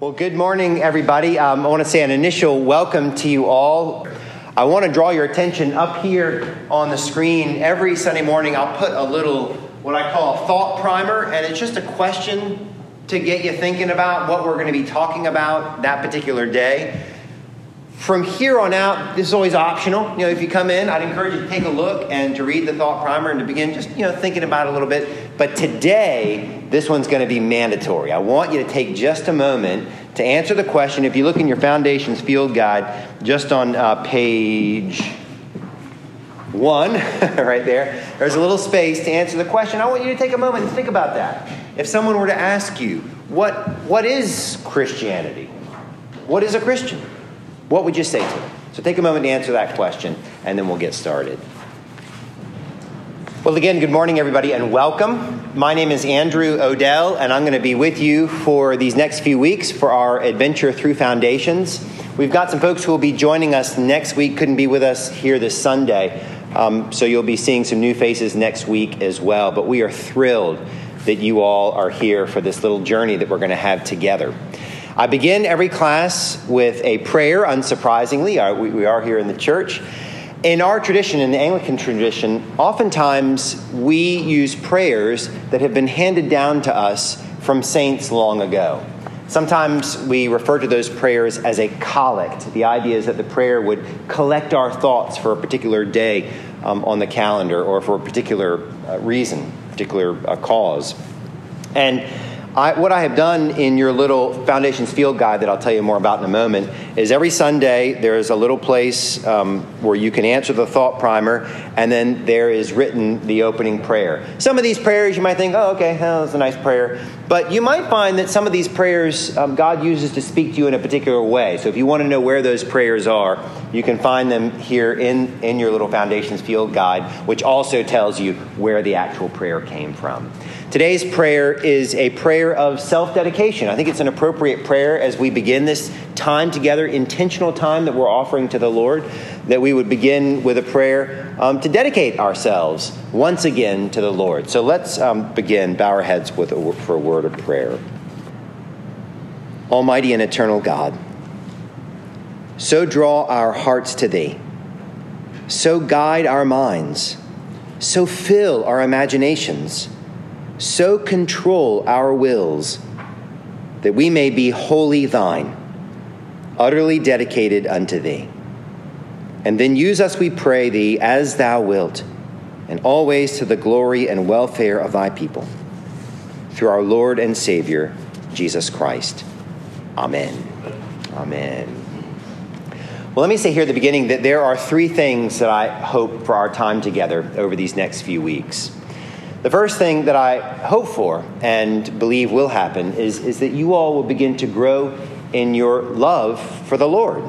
Well, good morning, everybody. Um, I want to say an initial welcome to you all. I want to draw your attention up here on the screen. Every Sunday morning, I'll put a little, what I call a thought primer, and it's just a question to get you thinking about what we're going to be talking about that particular day. From here on out, this is always optional. You know, if you come in, I'd encourage you to take a look and to read the thought primer and to begin just, you know, thinking about it a little bit. But today, this one's going to be mandatory. I want you to take just a moment to answer the question. If you look in your Foundations Field Guide, just on uh, page one, right there, there's a little space to answer the question. I want you to take a moment and think about that. If someone were to ask you, what, what is Christianity? What is a Christian? What would you say to them? So take a moment to answer that question, and then we'll get started. Well, again, good morning, everybody, and welcome. My name is Andrew Odell, and I'm going to be with you for these next few weeks for our adventure through foundations. We've got some folks who will be joining us next week, couldn't be with us here this Sunday, um, so you'll be seeing some new faces next week as well. But we are thrilled that you all are here for this little journey that we're going to have together. I begin every class with a prayer, unsurprisingly. We are here in the church. In our tradition, in the Anglican tradition, oftentimes we use prayers that have been handed down to us from saints long ago. Sometimes we refer to those prayers as a collect. The idea is that the prayer would collect our thoughts for a particular day um, on the calendar or for a particular uh, reason, particular uh, cause. And I, what I have done in your little Foundations Field Guide that I'll tell you more about in a moment is every Sunday there's a little place um, where you can answer the thought primer, and then there is written the opening prayer. Some of these prayers you might think, oh, okay, well, that's a nice prayer. But you might find that some of these prayers um, God uses to speak to you in a particular way. So if you want to know where those prayers are, you can find them here in, in your little Foundations Field Guide, which also tells you where the actual prayer came from. Today's prayer is a prayer of self dedication. I think it's an appropriate prayer as we begin this time together, intentional time that we're offering to the Lord, that we would begin with a prayer um, to dedicate ourselves once again to the Lord. So let's um, begin, bow our heads with a, for a word of prayer. Almighty and eternal God, so draw our hearts to Thee, so guide our minds, so fill our imaginations so control our wills that we may be wholly thine, utterly dedicated unto thee. And then use us, we pray thee, as thou wilt, and always to the glory and welfare of thy people. Through our Lord and Savior, Jesus Christ. Amen. Amen. Well, let me say here at the beginning that there are three things that I hope for our time together over these next few weeks. The first thing that I hope for and believe will happen is, is that you all will begin to grow in your love for the Lord.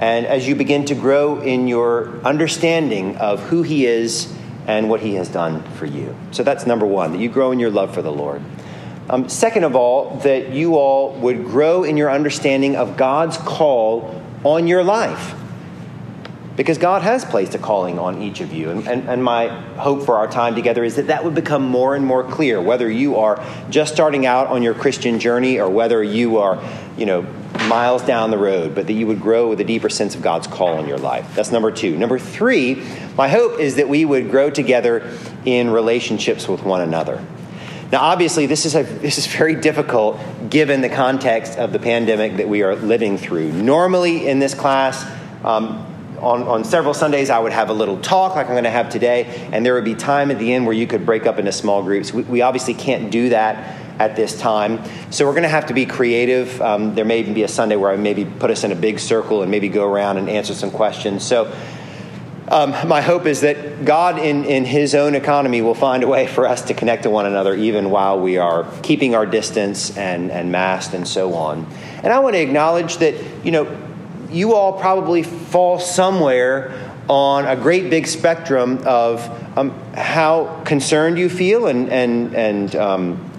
And as you begin to grow in your understanding of who He is and what He has done for you. So that's number one, that you grow in your love for the Lord. Um, second of all, that you all would grow in your understanding of God's call on your life because God has placed a calling on each of you. And, and, and, my hope for our time together is that that would become more and more clear, whether you are just starting out on your Christian journey or whether you are, you know, miles down the road, but that you would grow with a deeper sense of God's call on your life. That's number two. Number three, my hope is that we would grow together in relationships with one another. Now, obviously, this is, a, this is very difficult given the context of the pandemic that we are living through. Normally, in this class, um, on, on several Sundays, I would have a little talk like I'm going to have today, and there would be time at the end where you could break up into small groups. We, we obviously can't do that at this time, so we're going to have to be creative. Um, there may even be a Sunday where I maybe put us in a big circle and maybe go around and answer some questions. So, um, my hope is that God, in, in His own economy, will find a way for us to connect to one another even while we are keeping our distance and, and masked and so on. And I want to acknowledge that, you know, you all probably fall somewhere on a great big spectrum of um, how concerned you feel and, and, and um,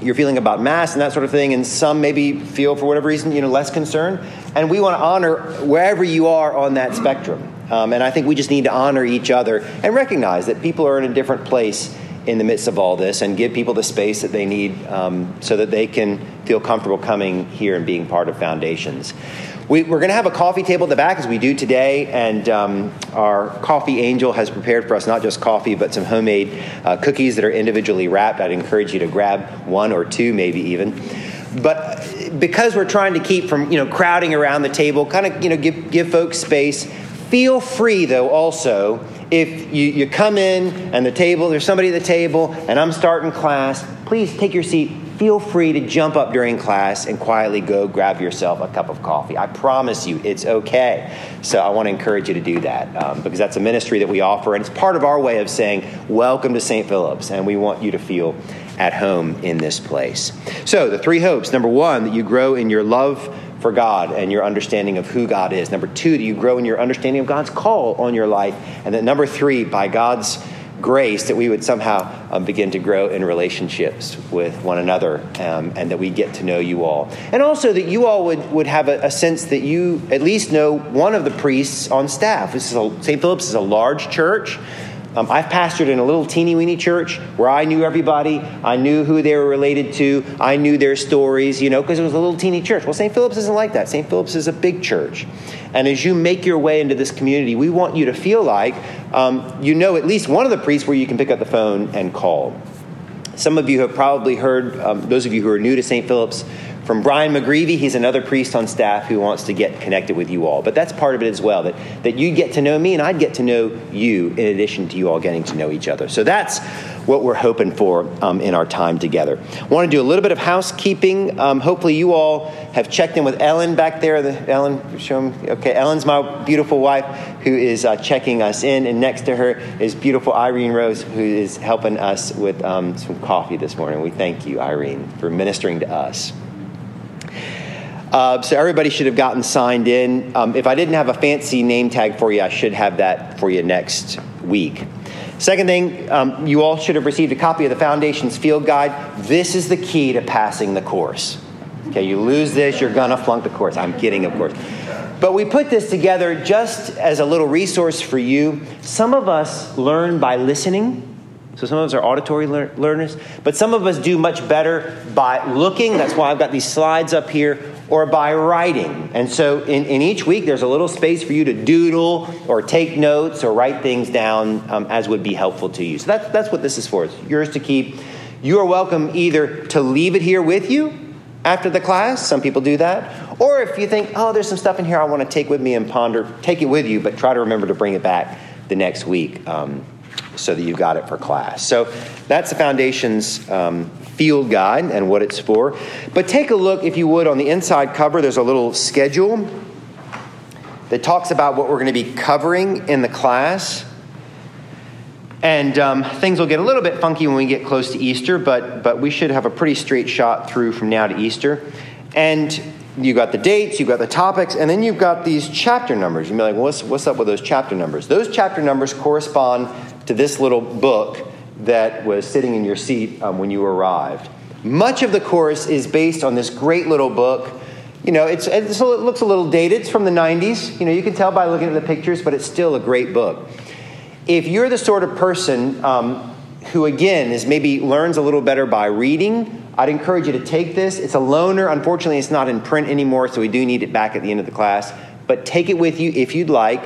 you're feeling about mass and that sort of thing, and some maybe feel for whatever reason you know less concerned. And we want to honor wherever you are on that spectrum. Um, and I think we just need to honor each other and recognize that people are in a different place in the midst of all this and give people the space that they need um, so that they can feel comfortable coming here and being part of Foundations. We, are going to have a coffee table at the back as we do today, and um, our coffee angel has prepared for us not just coffee, but some homemade uh, cookies that are individually wrapped. I'd encourage you to grab one or two, maybe even. But because we're trying to keep from you know crowding around the table, kind of you know give give folks space. Feel free though also if you, you come in and the table there's somebody at the table and I'm starting class, please take your seat feel free to jump up during class and quietly go grab yourself a cup of coffee. I promise you, it's okay. So I want to encourage you to do that um, because that's a ministry that we offer, and it's part of our way of saying, Welcome to St. Philip's, and we want you to feel at home in this place. So, the three hopes number one, that you grow in your love for God and your understanding of who God is. Number two, that you grow in your understanding of God's call on your life. And that number three, by God's grace that we would somehow um, begin to grow in relationships with one another um, and that we get to know you all. And also that you all would, would have a, a sense that you at least know one of the priests on staff. This is St. Philip's is a large church. Um, I've pastored in a little teeny weeny church where I knew everybody. I knew who they were related to. I knew their stories, you know, because it was a little teeny church. Well, St. Philip's isn't like that. St. Philip's is a big church. And as you make your way into this community, we want you to feel like um, you know at least one of the priests where you can pick up the phone and call. Some of you have probably heard, um, those of you who are new to St. Philip's, from Brian McGreevy, he's another priest on staff who wants to get connected with you all. But that's part of it as well, that, that you get to know me and I'd get to know you in addition to you all getting to know each other. So that's what we're hoping for um, in our time together. I want to do a little bit of housekeeping. Um, hopefully, you all have checked in with Ellen back there. The, Ellen, show me. Okay, Ellen's my beautiful wife who is uh, checking us in, and next to her is beautiful Irene Rose who is helping us with um, some coffee this morning. We thank you, Irene, for ministering to us. Uh, so everybody should have gotten signed in. Um, if I didn't have a fancy name tag for you, I should have that for you next week. Second thing, um, you all should have received a copy of the Foundation's field guide. This is the key to passing the course. Okay, you lose this, you're gonna flunk the course. I'm kidding, of course. But we put this together just as a little resource for you. Some of us learn by listening, so some of us are auditory lear- learners, but some of us do much better by looking. That's why I've got these slides up here, or by writing. And so in, in each week, there's a little space for you to doodle or take notes or write things down um, as would be helpful to you. So that's, that's what this is for. It's yours to keep. You are welcome either to leave it here with you after the class. Some people do that. Or if you think, oh, there's some stuff in here I want to take with me and ponder, take it with you, but try to remember to bring it back the next week. Um, so that you've got it for class. So that's the Foundation's um, field guide and what it's for. But take a look, if you would, on the inside cover, there's a little schedule that talks about what we're going to be covering in the class. And um, things will get a little bit funky when we get close to Easter, but, but we should have a pretty straight shot through from now to Easter. And you've got the dates, you've got the topics, and then you've got these chapter numbers. You'd be like, well, what's, what's up with those chapter numbers? Those chapter numbers correspond to this little book that was sitting in your seat um, when you arrived. Much of the course is based on this great little book. You know, it's, it's, it looks a little dated. It's from the 90s. You know, you can tell by looking at the pictures, but it's still a great book. If you're the sort of person um, who, again, is maybe learns a little better by reading, I'd encourage you to take this. It's a loaner. Unfortunately, it's not in print anymore, so we do need it back at the end of the class. But take it with you if you'd like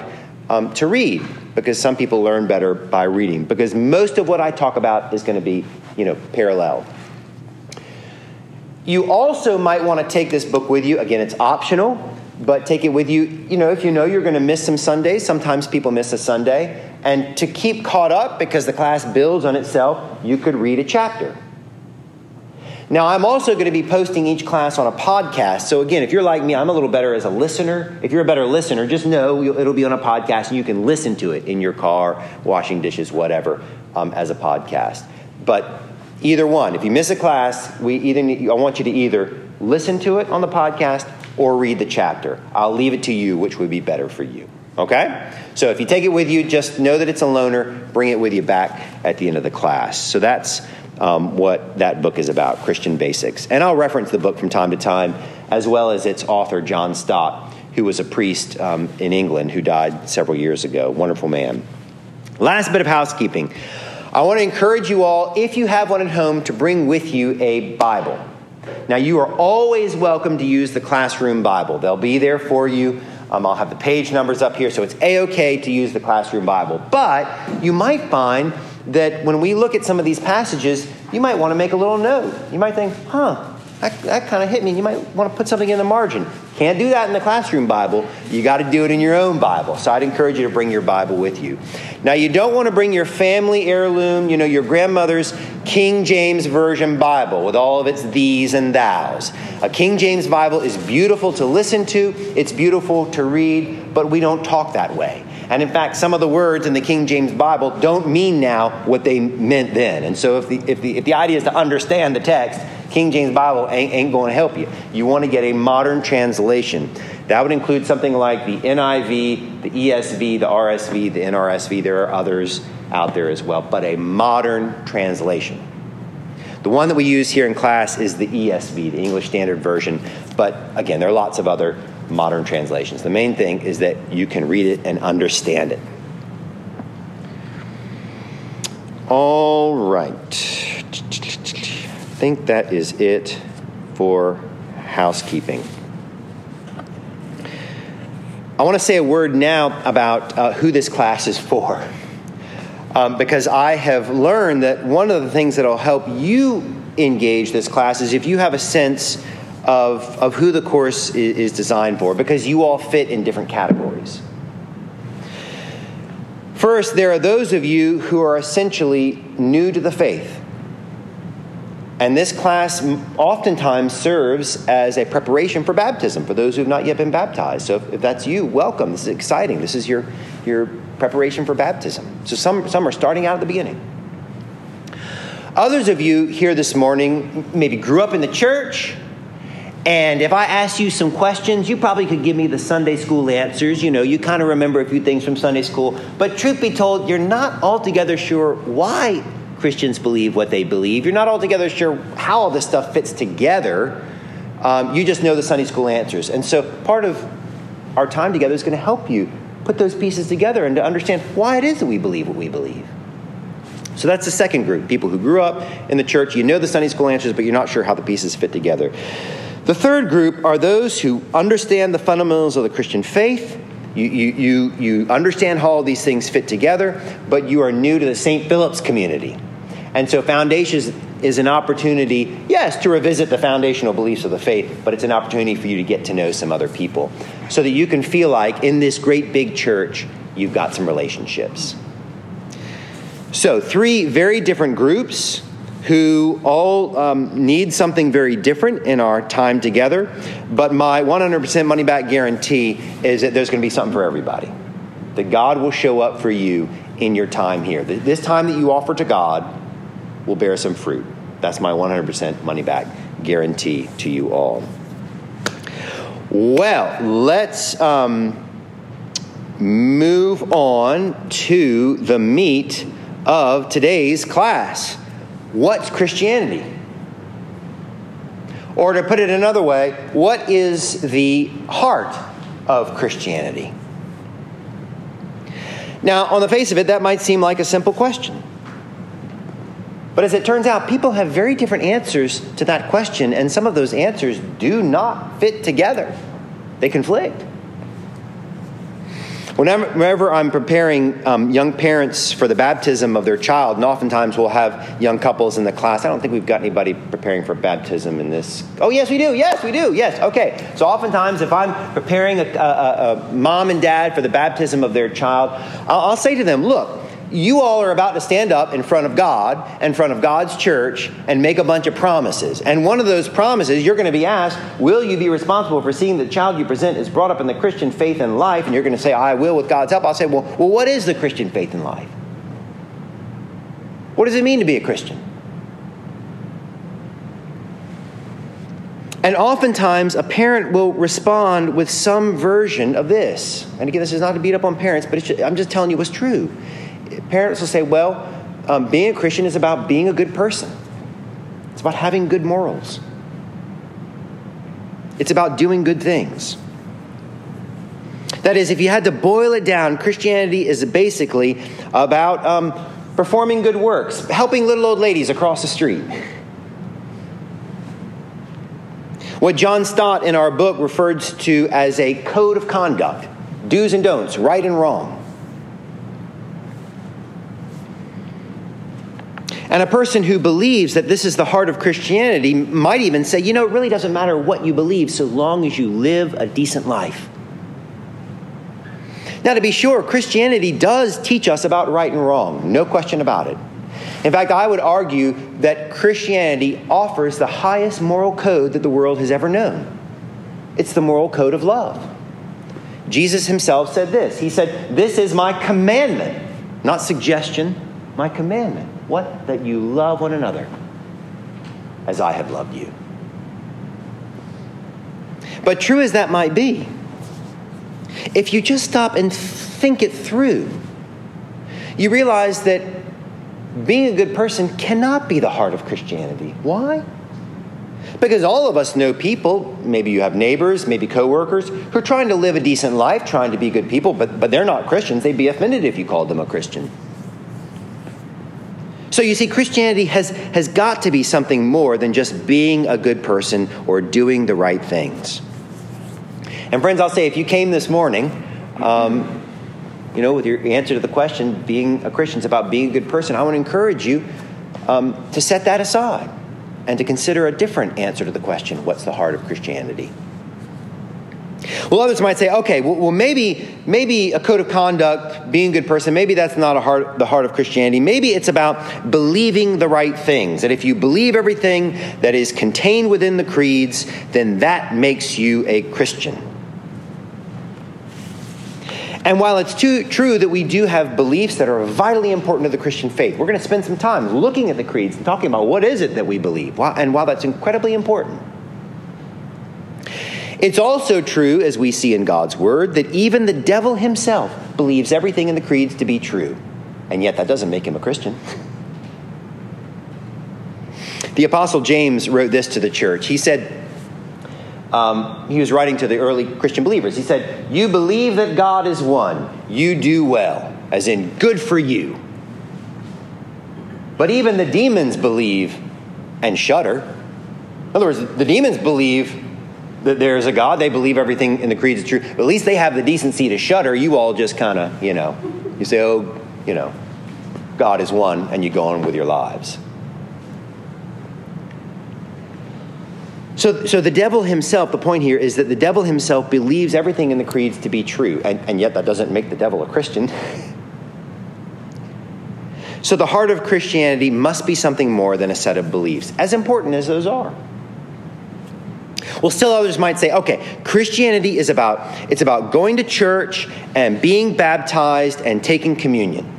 um, to read because some people learn better by reading. Because most of what I talk about is going to be, you know, parallel. You also might want to take this book with you. Again, it's optional, but take it with you. You know, if you know you're going to miss some Sundays, sometimes people miss a Sunday. And to keep caught up, because the class builds on itself, you could read a chapter. Now, I'm also going to be posting each class on a podcast. So, again, if you're like me, I'm a little better as a listener. If you're a better listener, just know it'll be on a podcast and you can listen to it in your car, washing dishes, whatever, um, as a podcast. But either one, if you miss a class, we either need, I want you to either listen to it on the podcast or read the chapter. I'll leave it to you which would be better for you. Okay? So if you take it with you, just know that it's a loaner. Bring it with you back at the end of the class. So that's um, what that book is about Christian Basics. And I'll reference the book from time to time, as well as its author, John Stott, who was a priest um, in England who died several years ago. Wonderful man. Last bit of housekeeping. I want to encourage you all, if you have one at home, to bring with you a Bible. Now, you are always welcome to use the classroom Bible. They'll be there for you. Um, I'll have the page numbers up here, so it's a okay to use the classroom Bible. But you might find that when we look at some of these passages, you might want to make a little note. You might think, huh, that, that kind of hit me. You might want to put something in the margin. Can't do that in the classroom Bible. You got to do it in your own Bible. So I'd encourage you to bring your Bible with you. Now, you don't want to bring your family heirloom, you know, your grandmother's King James Version Bible with all of its these and thous. A King James Bible is beautiful to listen to, it's beautiful to read, but we don't talk that way. And in fact, some of the words in the King James Bible don't mean now what they meant then. And so if the, if the, if the idea is to understand the text, King James Bible ain't, ain't going to help you. You want to get a modern translation. That would include something like the NIV, the ESV, the RSV, the NRSV. There are others out there as well, but a modern translation. The one that we use here in class is the ESV, the English Standard Version, but again, there are lots of other modern translations. The main thing is that you can read it and understand it. All right I think that is it for housekeeping. I want to say a word now about uh, who this class is for. Um, because I have learned that one of the things that will help you engage this class is if you have a sense of, of who the course is, is designed for, because you all fit in different categories. First, there are those of you who are essentially new to the faith. And this class oftentimes serves as a preparation for baptism for those who have not yet been baptized. So if, if that's you, welcome. This is exciting. This is your, your preparation for baptism. So some, some are starting out at the beginning. Others of you here this morning maybe grew up in the church, and if I asked you some questions, you probably could give me the Sunday school answers. You know, you kind of remember a few things from Sunday school. But truth be told, you're not altogether sure why Christians believe what they believe. You're not altogether sure how all this stuff fits together. Um, you just know the Sunday school answers. And so part of our time together is going to help you put those pieces together and to understand why it is that we believe what we believe. So that's the second group people who grew up in the church. You know the Sunday school answers, but you're not sure how the pieces fit together. The third group are those who understand the fundamentals of the Christian faith. You, you, you, you understand how all these things fit together, but you are new to the St. Philip's community. And so, Foundations is an opportunity, yes, to revisit the foundational beliefs of the faith, but it's an opportunity for you to get to know some other people so that you can feel like in this great big church, you've got some relationships. So, three very different groups who all um, need something very different in our time together, but my 100% money back guarantee is that there's going to be something for everybody. That God will show up for you in your time here. This time that you offer to God, will bear some fruit. That's my 100% money back guarantee to you all. Well, let's um, move on to the meat of today's class. What's Christianity? Or to put it another way, what is the heart of Christianity? Now, on the face of it, that might seem like a simple question. But as it turns out, people have very different answers to that question, and some of those answers do not fit together. They conflict. Whenever I'm preparing um, young parents for the baptism of their child, and oftentimes we'll have young couples in the class. I don't think we've got anybody preparing for baptism in this. Oh, yes, we do. Yes, we do. Yes. Okay. So oftentimes, if I'm preparing a, a, a mom and dad for the baptism of their child, I'll, I'll say to them, look, you all are about to stand up in front of God, in front of God's church, and make a bunch of promises. And one of those promises, you're going to be asked, Will you be responsible for seeing the child you present is brought up in the Christian faith and life? And you're going to say, I will with God's help. I'll say, Well, well what is the Christian faith and life? What does it mean to be a Christian? And oftentimes, a parent will respond with some version of this. And again, this is not to beat up on parents, but just, I'm just telling you what's true parents will say, well, um, being a Christian is about being a good person, it's about having good morals, it's about doing good things. That is, if you had to boil it down, Christianity is basically about um, performing good works, helping little old ladies across the street. What John Stott in our book refers to as a code of conduct do's and don'ts, right and wrong. And a person who believes that this is the heart of Christianity might even say, you know, it really doesn't matter what you believe so long as you live a decent life. Now, to be sure, Christianity does teach us about right and wrong, no question about it. In fact, I would argue that Christianity offers the highest moral code that the world has ever known it's the moral code of love. Jesus himself said this He said, This is my commandment, not suggestion, my commandment. What? That you love one another as I have loved you. But true as that might be, if you just stop and think it through, you realize that being a good person cannot be the heart of Christianity. Why? Because all of us know people, maybe you have neighbors, maybe coworkers, who are trying to live a decent life, trying to be good people, but, but they're not Christians. They'd be offended if you called them a Christian. So you see, Christianity has, has got to be something more than just being a good person or doing the right things. And friends, I'll say if you came this morning, um, you know, with your answer to the question, being a Christian is about being a good person, I want to encourage you um, to set that aside and to consider a different answer to the question what's the heart of Christianity? Well, others might say, okay, well, maybe, maybe a code of conduct, being a good person, maybe that's not heart, the heart of Christianity. Maybe it's about believing the right things. That if you believe everything that is contained within the creeds, then that makes you a Christian. And while it's too, true that we do have beliefs that are vitally important to the Christian faith, we're going to spend some time looking at the creeds and talking about what is it that we believe. And while that's incredibly important, it's also true, as we see in God's Word, that even the devil himself believes everything in the creeds to be true. And yet that doesn't make him a Christian. The Apostle James wrote this to the church. He said, um, he was writing to the early Christian believers. He said, You believe that God is one, you do well, as in good for you. But even the demons believe and shudder. In other words, the demons believe that there's a God. They believe everything in the creed is true. But at least they have the decency to shudder. You all just kind of, you know, you say, oh, you know, God is one, and you go on with your lives. So, so the devil himself, the point here is that the devil himself believes everything in the creeds to be true, and, and yet that doesn't make the devil a Christian. so the heart of Christianity must be something more than a set of beliefs, as important as those are. Well, still others might say, okay, Christianity is about it's about going to church and being baptized and taking communion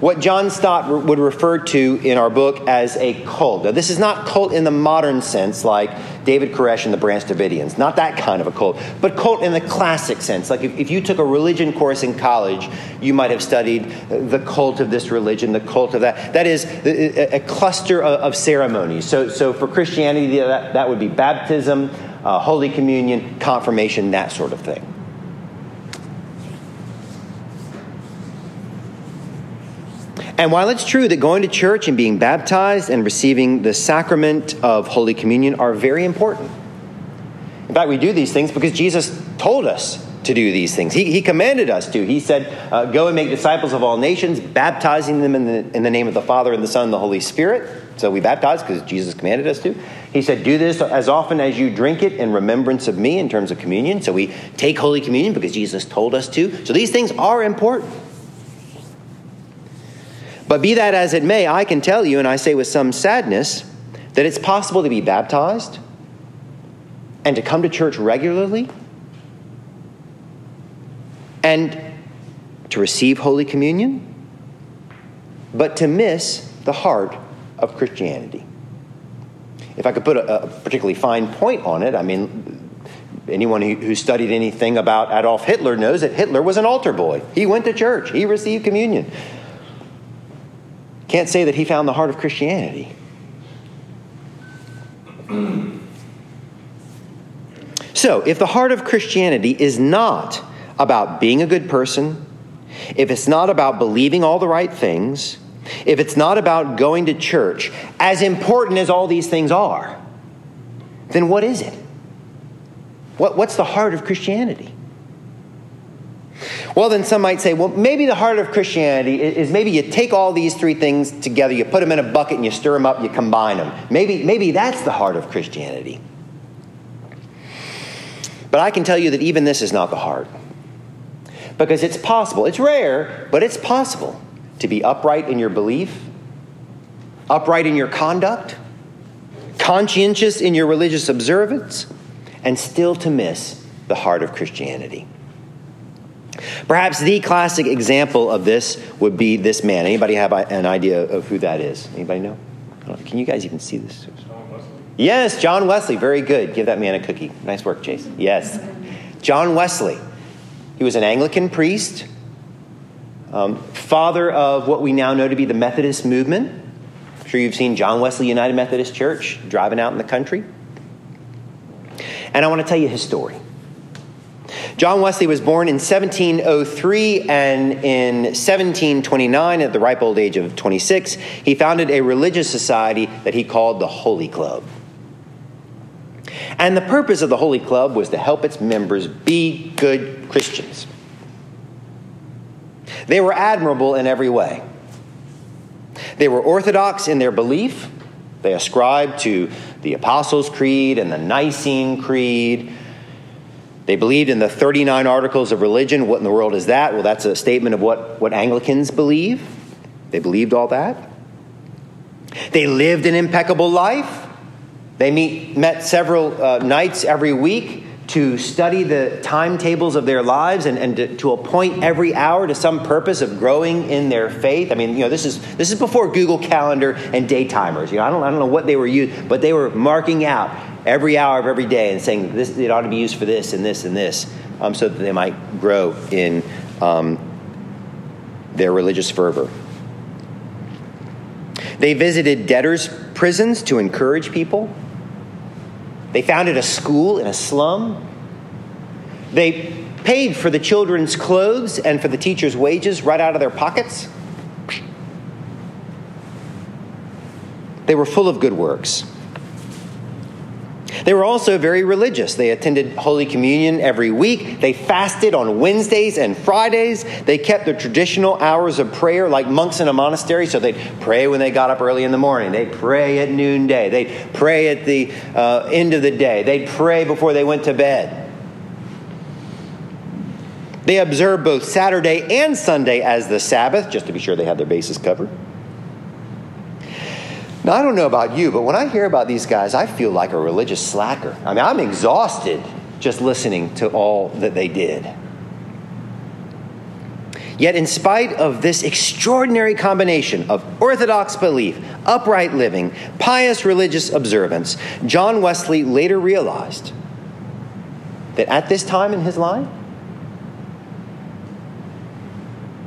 what John Stott would refer to in our book as a cult. Now, this is not cult in the modern sense, like David Koresh and the Branch Davidians, not that kind of a cult, but cult in the classic sense. Like if, if you took a religion course in college, you might have studied the cult of this religion, the cult of that. That is a, cluster of, of, ceremonies. So, so for Christianity, that, that would be baptism, uh, Holy Communion, confirmation, that sort of thing. And while it's true that going to church and being baptized and receiving the sacrament of Holy Communion are very important, in fact, we do these things because Jesus told us to do these things. He, he commanded us to. He said, uh, Go and make disciples of all nations, baptizing them in the, in the name of the Father and the Son and the Holy Spirit. So we baptize because Jesus commanded us to. He said, Do this as often as you drink it in remembrance of me in terms of communion. So we take Holy Communion because Jesus told us to. So these things are important. But be that as it may, I can tell you, and I say with some sadness, that it's possible to be baptized and to come to church regularly and to receive Holy Communion, but to miss the heart of Christianity. If I could put a, a particularly fine point on it, I mean, anyone who, who studied anything about Adolf Hitler knows that Hitler was an altar boy. He went to church, he received communion can't say that he found the heart of Christianity. So, if the heart of Christianity is not about being a good person, if it's not about believing all the right things, if it's not about going to church, as important as all these things are, then what is it? What, what's the heart of Christianity? Well, then some might say, well, maybe the heart of Christianity is maybe you take all these three things together, you put them in a bucket and you stir them up, you combine them. Maybe, maybe that's the heart of Christianity. But I can tell you that even this is not the heart. Because it's possible, it's rare, but it's possible to be upright in your belief, upright in your conduct, conscientious in your religious observance, and still to miss the heart of Christianity. Perhaps the classic example of this would be this man. Anybody have an idea of who that is? Anybody know? Can you guys even see this? John. Yes, John Wesley. Very good. Give that man a cookie. Nice work, Chase. Yes. John Wesley. He was an Anglican priest, um, father of what we now know to be the Methodist movement. I'm sure you've seen John Wesley United Methodist Church driving out in the country. And I want to tell you his story. John Wesley was born in 1703, and in 1729, at the ripe old age of 26, he founded a religious society that he called the Holy Club. And the purpose of the Holy Club was to help its members be good Christians. They were admirable in every way. They were orthodox in their belief. They ascribed to the Apostles' Creed and the Nicene Creed. They believed in the 39 articles of religion. What in the world is that? Well, that's a statement of what, what Anglicans believe. They believed all that. They lived an impeccable life. They meet, met several uh, nights every week to study the timetables of their lives and, and to, to, appoint every hour to some purpose of growing in their faith. I mean, you know, this is this is before Google Calendar and day timers. You know, I don't, I don't know what they were using, but they were marking out every hour of every day and saying this it ought to be used for this and this and this, um, so that they might grow in um, their religious fervor. They visited debtors' prisons to encourage people. They founded a school in a slum. They paid for the children's clothes and for the teachers' wages right out of their pockets. They were full of good works. They were also very religious. They attended Holy Communion every week. They fasted on Wednesdays and Fridays. They kept the traditional hours of prayer like monks in a monastery. So they'd pray when they got up early in the morning. They'd pray at noonday. They'd pray at the uh, end of the day. They'd pray before they went to bed. They observed both Saturday and Sunday as the Sabbath, just to be sure they had their bases covered. Now, I don't know about you, but when I hear about these guys, I feel like a religious slacker. I mean, I'm exhausted just listening to all that they did. Yet, in spite of this extraordinary combination of orthodox belief, upright living, pious religious observance, John Wesley later realized that at this time in his life,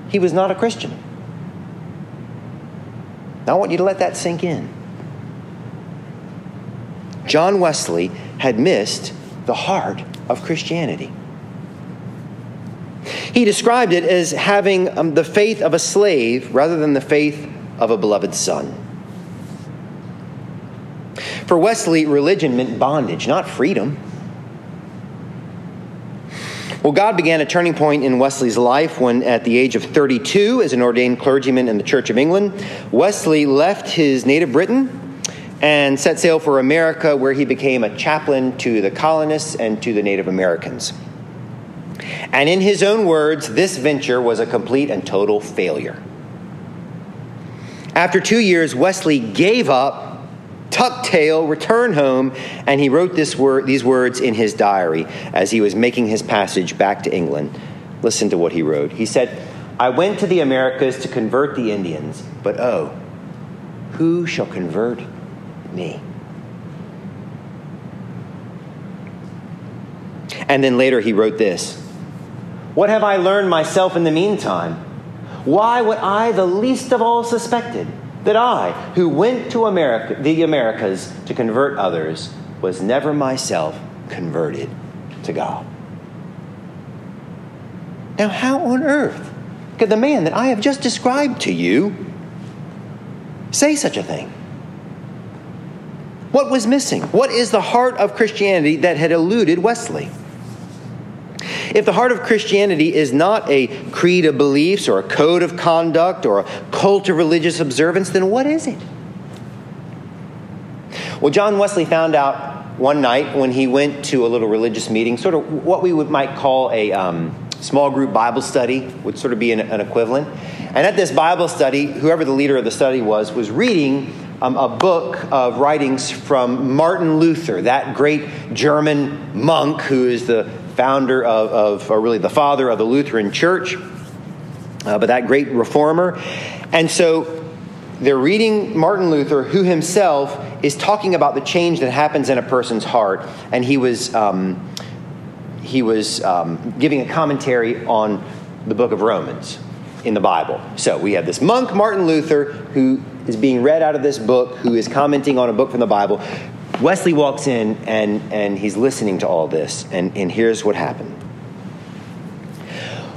he was not a Christian. Now, I want you to let that sink in. John Wesley had missed the heart of Christianity. He described it as having um, the faith of a slave rather than the faith of a beloved son. For Wesley, religion meant bondage, not freedom. Well, God began a turning point in Wesley's life when, at the age of 32, as an ordained clergyman in the Church of England, Wesley left his native Britain and set sail for America, where he became a chaplain to the colonists and to the Native Americans. And in his own words, this venture was a complete and total failure. After two years, Wesley gave up tuck tail, return home, and he wrote this word, these words in his diary as he was making his passage back to England. Listen to what he wrote. He said, I went to the Americas to convert the Indians, but oh, who shall convert me? And then later he wrote this What have I learned myself in the meantime? Why would I the least of all suspected? That I, who went to America, the Americas to convert others, was never myself converted to God. Now, how on earth could the man that I have just described to you say such a thing? What was missing? What is the heart of Christianity that had eluded Wesley? If the heart of Christianity is not a creed of beliefs or a code of conduct or a cult of religious observance, then what is it? Well, John Wesley found out one night when he went to a little religious meeting, sort of what we would, might call a um, small group Bible study, would sort of be an, an, equivalent. And at this Bible study, whoever the leader of the study was, was reading um, a book of writings from Martin Luther, that great German monk who is the founder of, of or really the father of the Lutheran Church, uh, but that great reformer. And so they're reading Martin Luther, who himself is talking about the change that happens in a person's heart, and he was um, he was um, giving a commentary on the book of Romans in the Bible. So we have this monk Martin Luther who is being read out of this book, who is commenting on a book from the Bible. Wesley walks in and and he's listening to all this, and, and here's what happened.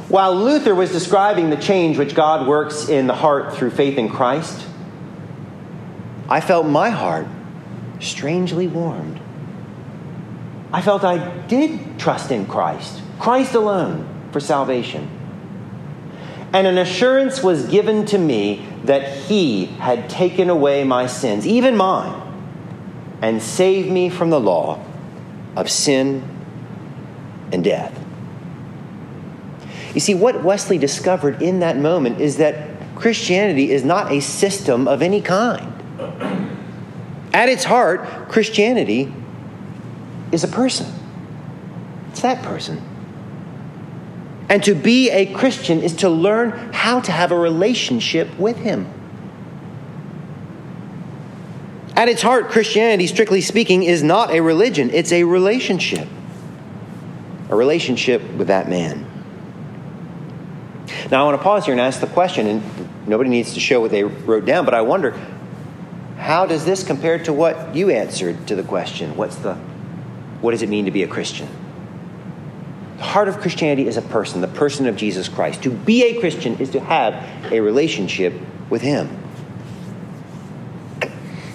While Luther was describing the change which God works in the heart through faith in Christ, I felt my heart strangely warmed. I felt I did trust in Christ, Christ alone, for salvation. And an assurance was given to me that He had taken away my sins, even mine, and save me from the law of sin and death. You see, what Wesley discovered in that moment is that Christianity is not a system of any kind. At its heart, Christianity is a person. It's that person. And to be a Christian is to learn how to have a relationship with Him. At its heart, Christianity, strictly speaking, is not a religion, it's a relationship. A relationship with that man. Now, I want to pause here and ask the question, and nobody needs to show what they wrote down, but I wonder how does this compare to what you answered to the question? What's the what does it mean to be a Christian? The heart of Christianity is a person, the person of Jesus Christ. To be a Christian is to have a relationship with him.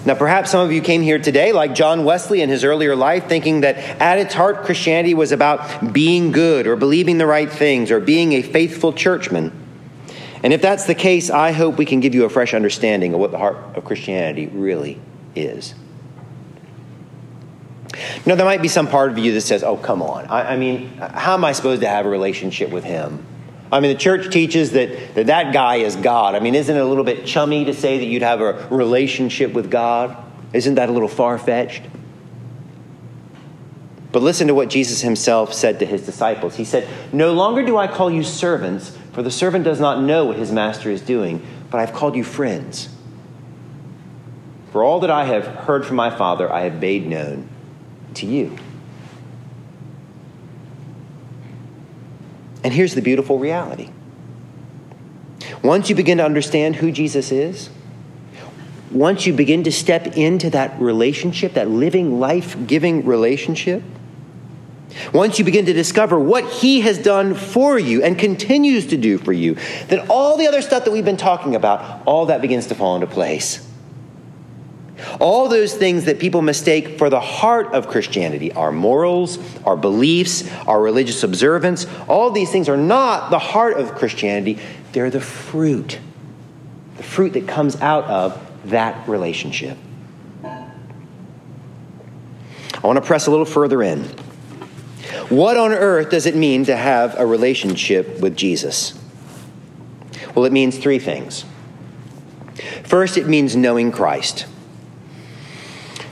Now, perhaps some of you came here today, like John Wesley in his earlier life, thinking that at its heart, Christianity was about being good or believing the right things or being a faithful churchman. And if that's the case, I hope we can give you a fresh understanding of what the heart of Christianity really is. Now, there might be some part of you that says, oh, come on. I, I, mean, how am I supposed to have a relationship with him? I mean, the church teaches that, that that guy is God. I mean, isn't it a little bit chummy to say that you'd have a relationship with God? Isn't that a little far fetched? But listen to what Jesus himself said to his disciples. He said, No longer do I call you servants for the servant does not know what his master is doing, but I've called you friends. For all that I have heard from my Father, I have made known to you. And here's the beautiful reality. Once you begin to understand who Jesus is, once you begin to step into that relationship, that living, life giving relationship, once you begin to discover what He has done for you and continues to do for you, then all the other stuff that we've been talking about, all that begins to fall into place. All those things that people mistake for the heart of Christianity, our morals, our beliefs, our religious observance, all these things are not the heart of Christianity. They're the fruit, the fruit that comes out of that relationship. I want to press a little further in. What on earth does it mean to have a relationship with Jesus? Well, it means three things. First, it means knowing Christ.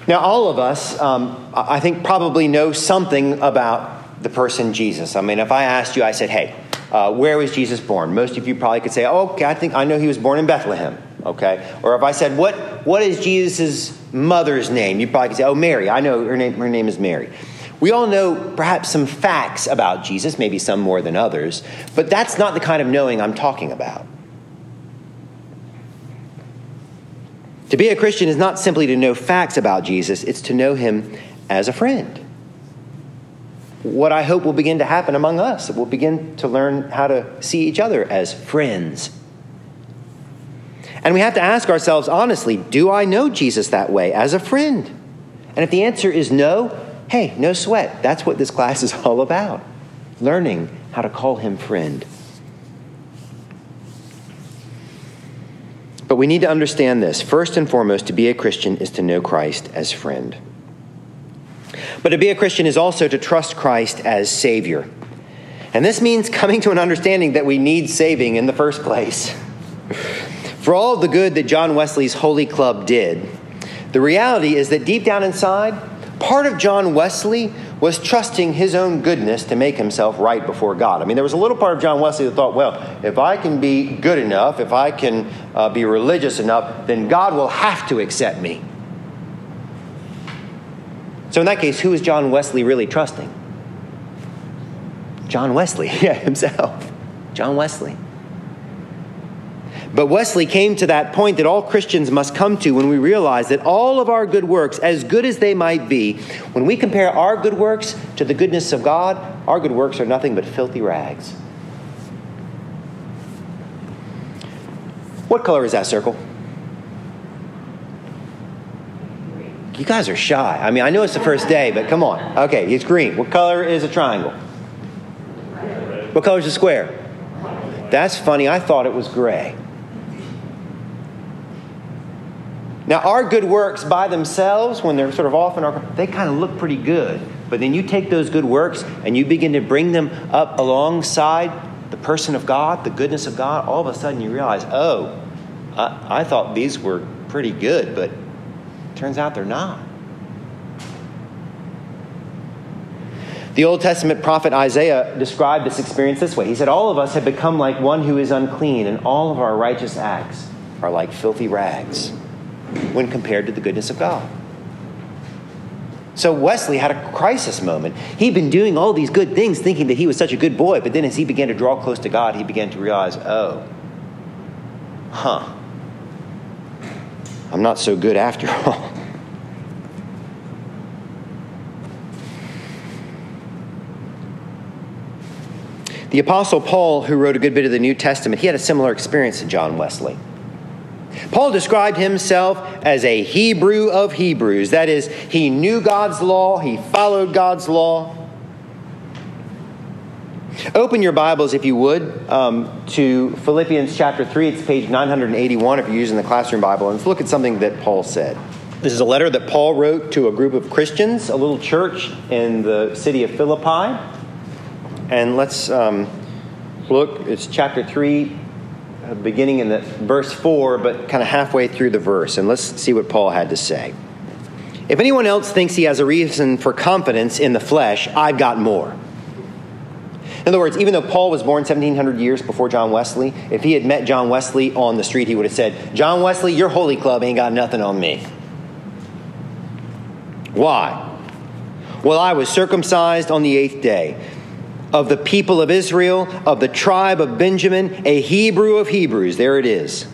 Now, all of us, um, I think, probably know something about the person Jesus. I mean, if I asked you, I said, hey, uh, where was Jesus born? Most of you probably could say, oh, okay, I think I know he was born in Bethlehem, okay? Or if I said, what, what is Jesus' mother's name? You probably could say, oh, Mary. I know her name, her name is Mary. We all know perhaps some facts about Jesus, maybe some more than others, but that's not the kind of knowing I'm talking about. To be a Christian is not simply to know facts about Jesus, it's to know him as a friend. what I hope will begin to happen among us. We'll begin to learn how to see each other as friends. And we have to ask ourselves honestly do I know Jesus that way as a friend? And if the answer is no, hey, no sweat. That's what this class is all about learning how to call him friend. But we need to understand this. First and foremost, to be a Christian is to know Christ as friend. But to be a Christian is also to trust Christ as Savior. And this means coming to an understanding that we need saving in the first place. For all the good that John Wesley's Holy Club did, the reality is that deep down inside, part of John Wesley was trusting his own goodness to make himself right before God. I mean, there was a little part of John Wesley that thought, well, if I can be good enough, if I can uh, be religious enough, then God will have to accept me. So, in that case, who is John Wesley really trusting? John Wesley, yeah, himself. John Wesley. But Wesley came to that point that all Christians must come to when we realize that all of our good works, as good as they might be, when we compare our good works to the goodness of God, our good works are nothing but filthy rags. What color is that circle? You guys are shy. I mean, I know it's the first day, but come on. Okay, it's green. What color is a triangle? What color is a square? That's funny. I thought it was gray. Now, our good works by themselves, when they're sort of off in our, they kind of look pretty good. But then you take those good works and you begin to bring them up alongside the person of God, the goodness of God. All of a sudden, you realize, oh, I, I thought these were pretty good, but Turns out they're not. The Old Testament prophet Isaiah described this experience this way. He said, All of us have become like one who is unclean, and all of our righteous acts are like filthy rags when compared to the goodness of God. So Wesley had a crisis moment. He'd been doing all these good things thinking that he was such a good boy, but then as he began to draw close to God, he began to realize, oh, huh, I'm not so good after all. The Apostle Paul, who wrote a good bit of the New Testament, he had a similar experience to John Wesley. Paul described himself as a Hebrew of Hebrews. That is, he knew God's law, he followed God's law. Open your Bibles, if you would, um, to Philippians chapter 3. It's page 981 if you're using the classroom Bible. And let's look at something that Paul said. This is a letter that Paul wrote to a group of Christians, a little church in the city of Philippi. And let's um, look, it's chapter 3, uh, Uh, beginning in the verse 4, but kind of halfway through the verse. And let's see what Paul had to say. If anyone else thinks he has a reason for confidence in the flesh, I've got more. In other words, even though Paul was born 1700 years before John Wesley, if he had met John Wesley on the street, he would have said, John Wesley, your holy club ain't got nothing on me. Why? Well, I was circumcised on the eighth day of the people of Israel, of the tribe of Benjamin, a Hebrew of Hebrews. There it is.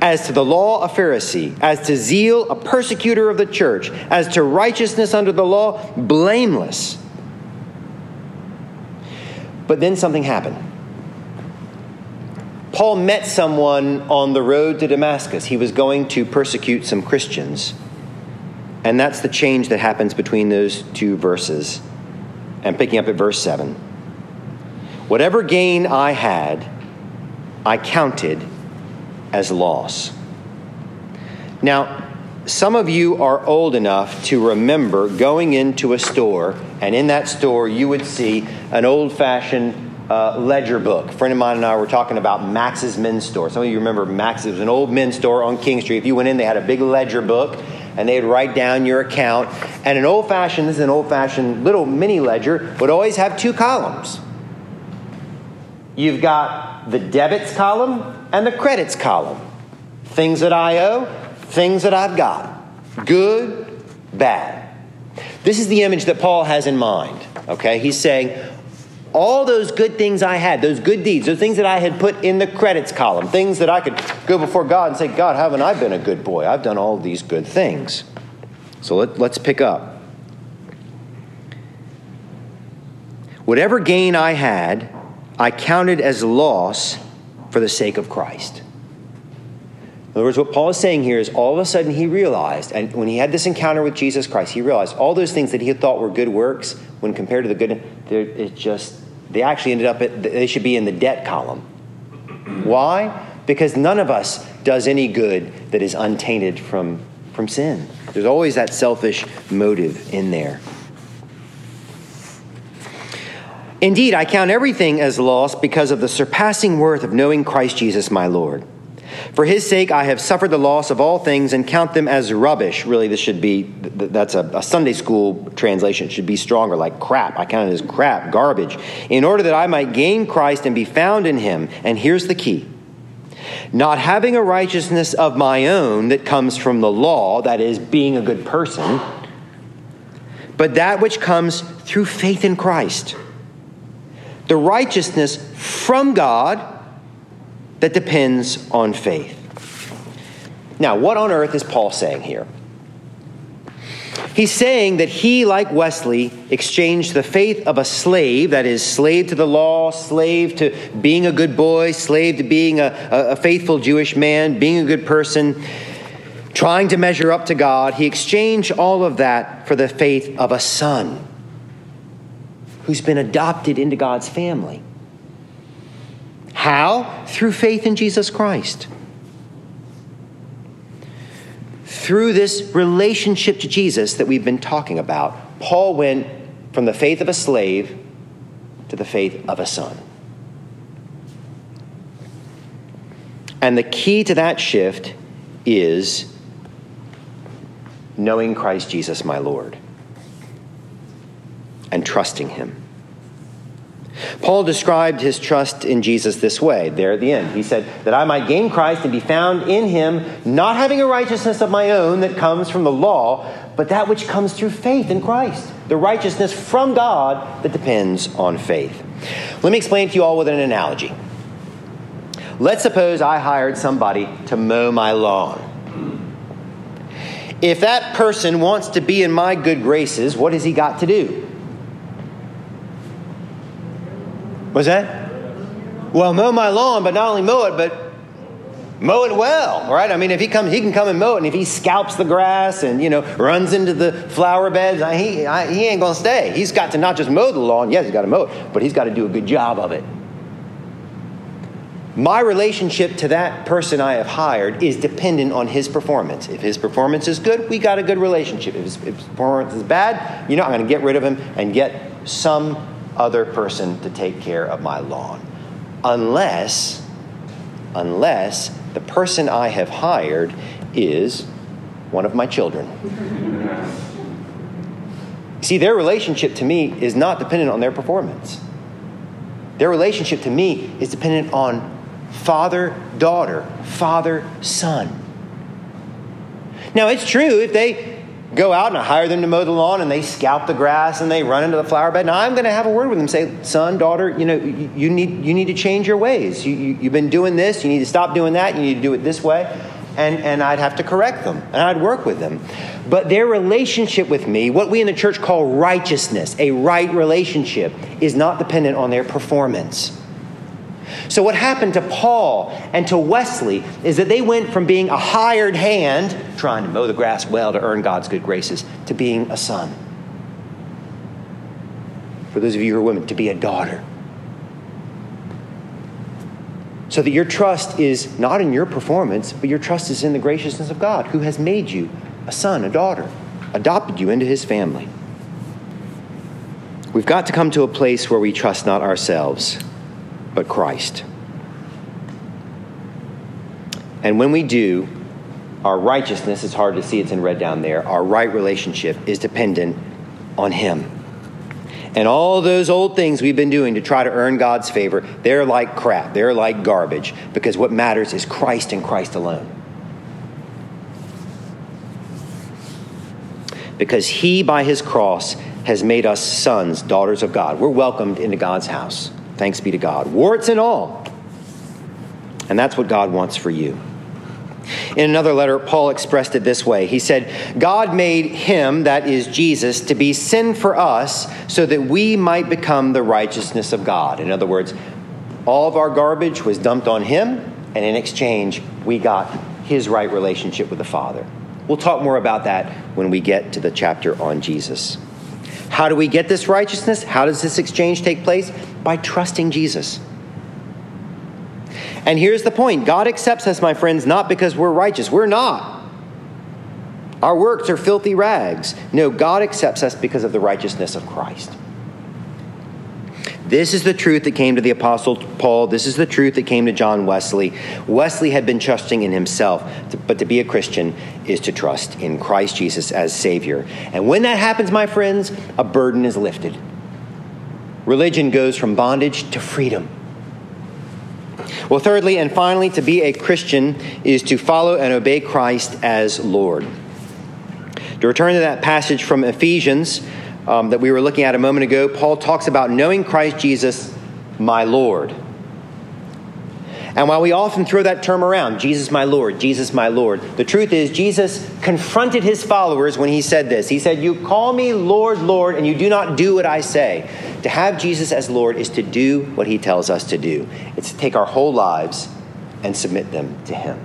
As to the law, a Pharisee. As to zeal, a persecutor of the church. As to righteousness under the law, blameless. But then something happened. Paul met someone on the road to Damascus. He was going to persecute some Christians. And that's the change that happens between those two verses. And picking up at verse 7. Whatever gain I had, I counted as loss. Now, some of you are old enough to remember going into a store, and in that store, you would see an old fashioned uh, ledger book. A friend of mine and I were talking about Max's Men's Store. Some of you remember Max's it was an old men's store on King Street. If you went in, they had a big ledger book, and they'd write down your account. And an old fashioned, this is an old fashioned little mini ledger, would always have two columns. You've got the debits column and the credits column. Things that I owe, things that I've got good, bad. This is the image that Paul has in mind, okay? He's saying, all those good things I had, those good deeds, those things that I had put in the credits column, things that I could go before God and say, God, haven't I been a good boy? I've done all these good things. So let, us pick up. Whatever gain I had, I counted as loss for the sake of Christ. In other words, what Paul is saying here is all of a sudden he realized, and when he had this encounter with Jesus Christ, he realized all those things that he thought were good works, when compared to the good, it just, they actually ended up, at, they should be in the debt column. Why? Because none of us does any good that is untainted from, from sin. There's always that selfish motive in there. Indeed, I count everything as loss because of the surpassing worth of knowing Christ Jesus my Lord. For his sake, I have suffered the loss of all things and count them as rubbish. Really, this should be, that's a, a, Sunday school translation. It should be stronger, like crap. I count it as crap, garbage, in order that I might gain Christ and be found in him. And here's the key not having a righteousness of my own that comes from the law, that is, being a good person, but that which comes through faith in Christ. The righteousness from God that depends on faith. Now, what on earth is Paul saying here? He's saying that he, like Wesley, exchanged the faith of a slave, that is, slave to the law, slave to being a good boy, slave to being a, a, faithful Jewish man, being a good person, trying to measure up to God. He exchanged all of that for the faith of a son who's been adopted into God's family. How? Through faith in Jesus Christ. through this relationship to Jesus that we've been talking about, Paul went from the faith of a slave to the faith of a son. And the key to that shift is knowing Christ Jesus, my Lord, and trusting him. Paul described his trust in Jesus this way, there at the end. He said, That I might gain Christ and be found in him, not having a righteousness of my own that comes from the law, but that which comes through faith in Christ, the righteousness from God that depends on faith. Let me explain to you all with an analogy. Let's suppose I hired somebody to mow my lawn. If that person wants to be in my good graces, what has he got to do? Was that? Well, mow my lawn, but not only mow it, but mow it well, right? I mean, if he comes, he can come and mow it, and if he scalps the grass and you know runs into the flower beds, I, he I, he ain't gonna stay. He's got to not just mow the lawn. Yes, he's got to mow it, but he's got to do a good job of it. My relationship to that person I have hired is dependent on his performance. If his performance is good, we got a good relationship. If his, if his performance is bad, you know, I'm going to get rid of him and get some other person to take care of my lawn. Unless, unless the person I have hired is one of my children. See, their relationship to me is not dependent on their performance. Their relationship to me is dependent on father daughter, father son. Now, it's true if they go out and I hire them to mow the lawn and they scalp the grass and they run into the flower bed. Now I'm going to have a word with them, say, son, daughter, you know, you, need, you need to change your ways. You, you, you've been doing this, you need to stop doing that, you need to do it this way. And, and I'd have to correct them and I'd work with them. But their relationship with me, what we in the church call righteousness, a right relationship, is not dependent on their performance. So, what happened to Paul and to Wesley is that they went from being a hired hand, trying to mow the grass well to earn God's good graces, to being a son. For those of you who are women, to be a daughter. So that your trust is not in your performance, but your trust is in the graciousness of God, who has made you a son, a daughter, adopted you into his family. We've got to come to a place where we trust not ourselves but Christ. And when we do, our righteousness, it's hard to see, it's in red down there, our right relationship is dependent on Him. And all those old things we've been doing to try to earn God's favor, they're like crap. They're like garbage because what matters is Christ and Christ alone. Because He, by His cross, has made us sons, daughters of God. We're welcomed into God's house. Thanks be to God. Warts and all. And that's what God wants for you. In another letter, Paul expressed it this way He said, God made him, that is Jesus, to be sin for us so that we might become the righteousness of God. In other words, all of our garbage was dumped on him, and in exchange, we got his right relationship with the Father. We'll talk more about that when we get to the chapter on Jesus. How do we get this righteousness? How does this exchange take place? By trusting Jesus. And here's the point God accepts us, my friends, not because we're righteous. We're not. Our works are filthy rags. No, God accepts us because of the righteousness of Christ. This is the truth that came to the Apostle Paul. This is the truth that came to John Wesley. Wesley had been trusting in himself, but to be a Christian is to trust in Christ Jesus as Savior. And when that happens, my friends, a burden is lifted. Religion goes from bondage to freedom. Well, thirdly and finally, to be a Christian is to follow and obey Christ as Lord. To return to that passage from Ephesians um, that we were looking at a moment ago, Paul talks about knowing Christ Jesus, my Lord. And while we often throw that term around, Jesus my Lord, Jesus my Lord, the truth is, Jesus confronted his followers when he said this. He said, You call me Lord, Lord, and you do not do what I say. To have Jesus as Lord is to do what he tells us to do, it's to take our whole lives and submit them to him.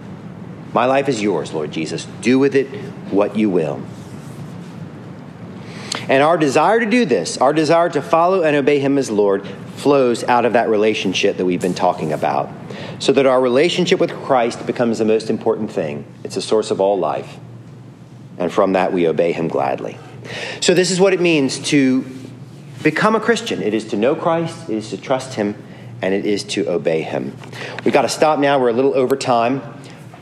My life is yours, Lord Jesus. Do with it what you will. And our desire to do this, our desire to follow and obey Him as Lord, flows out of that relationship that we've been talking about. So that our relationship with Christ becomes the most important thing. It's the source of all life. And from that, we obey Him gladly. So, this is what it means to become a Christian it is to know Christ, it is to trust Him, and it is to obey Him. We've got to stop now. We're a little over time.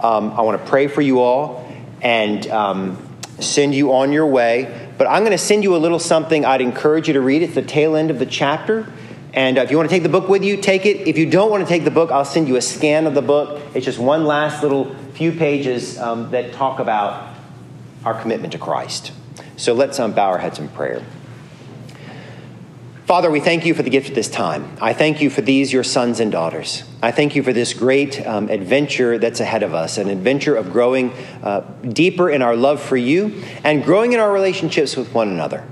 Um, I want to pray for you all and um, send you on your way. But I'm going to send you a little something I'd encourage you to read. It's the tail end of the chapter. And uh, if you want to take the book with you, take it. If you don't want to take the book, I'll send you a scan of the book. It's just one last little few pages um, that talk about our commitment to Christ. So let's um, bow our heads in prayer. Father, we thank you for the gift of this time. I thank you for these, your sons and daughters. I thank you for this great um, adventure that's ahead of us, an adventure of growing uh, deeper in our love for you and growing in our relationships with one another.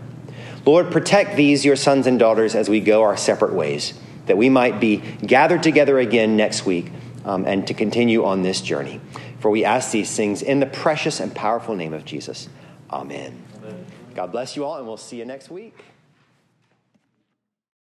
Lord, protect these, your sons and daughters, as we go our separate ways, that we might be gathered together again next week um, and to continue on this journey. For we ask these things in the precious and powerful name of Jesus. Amen. Amen. God bless you all, and we'll see you next week.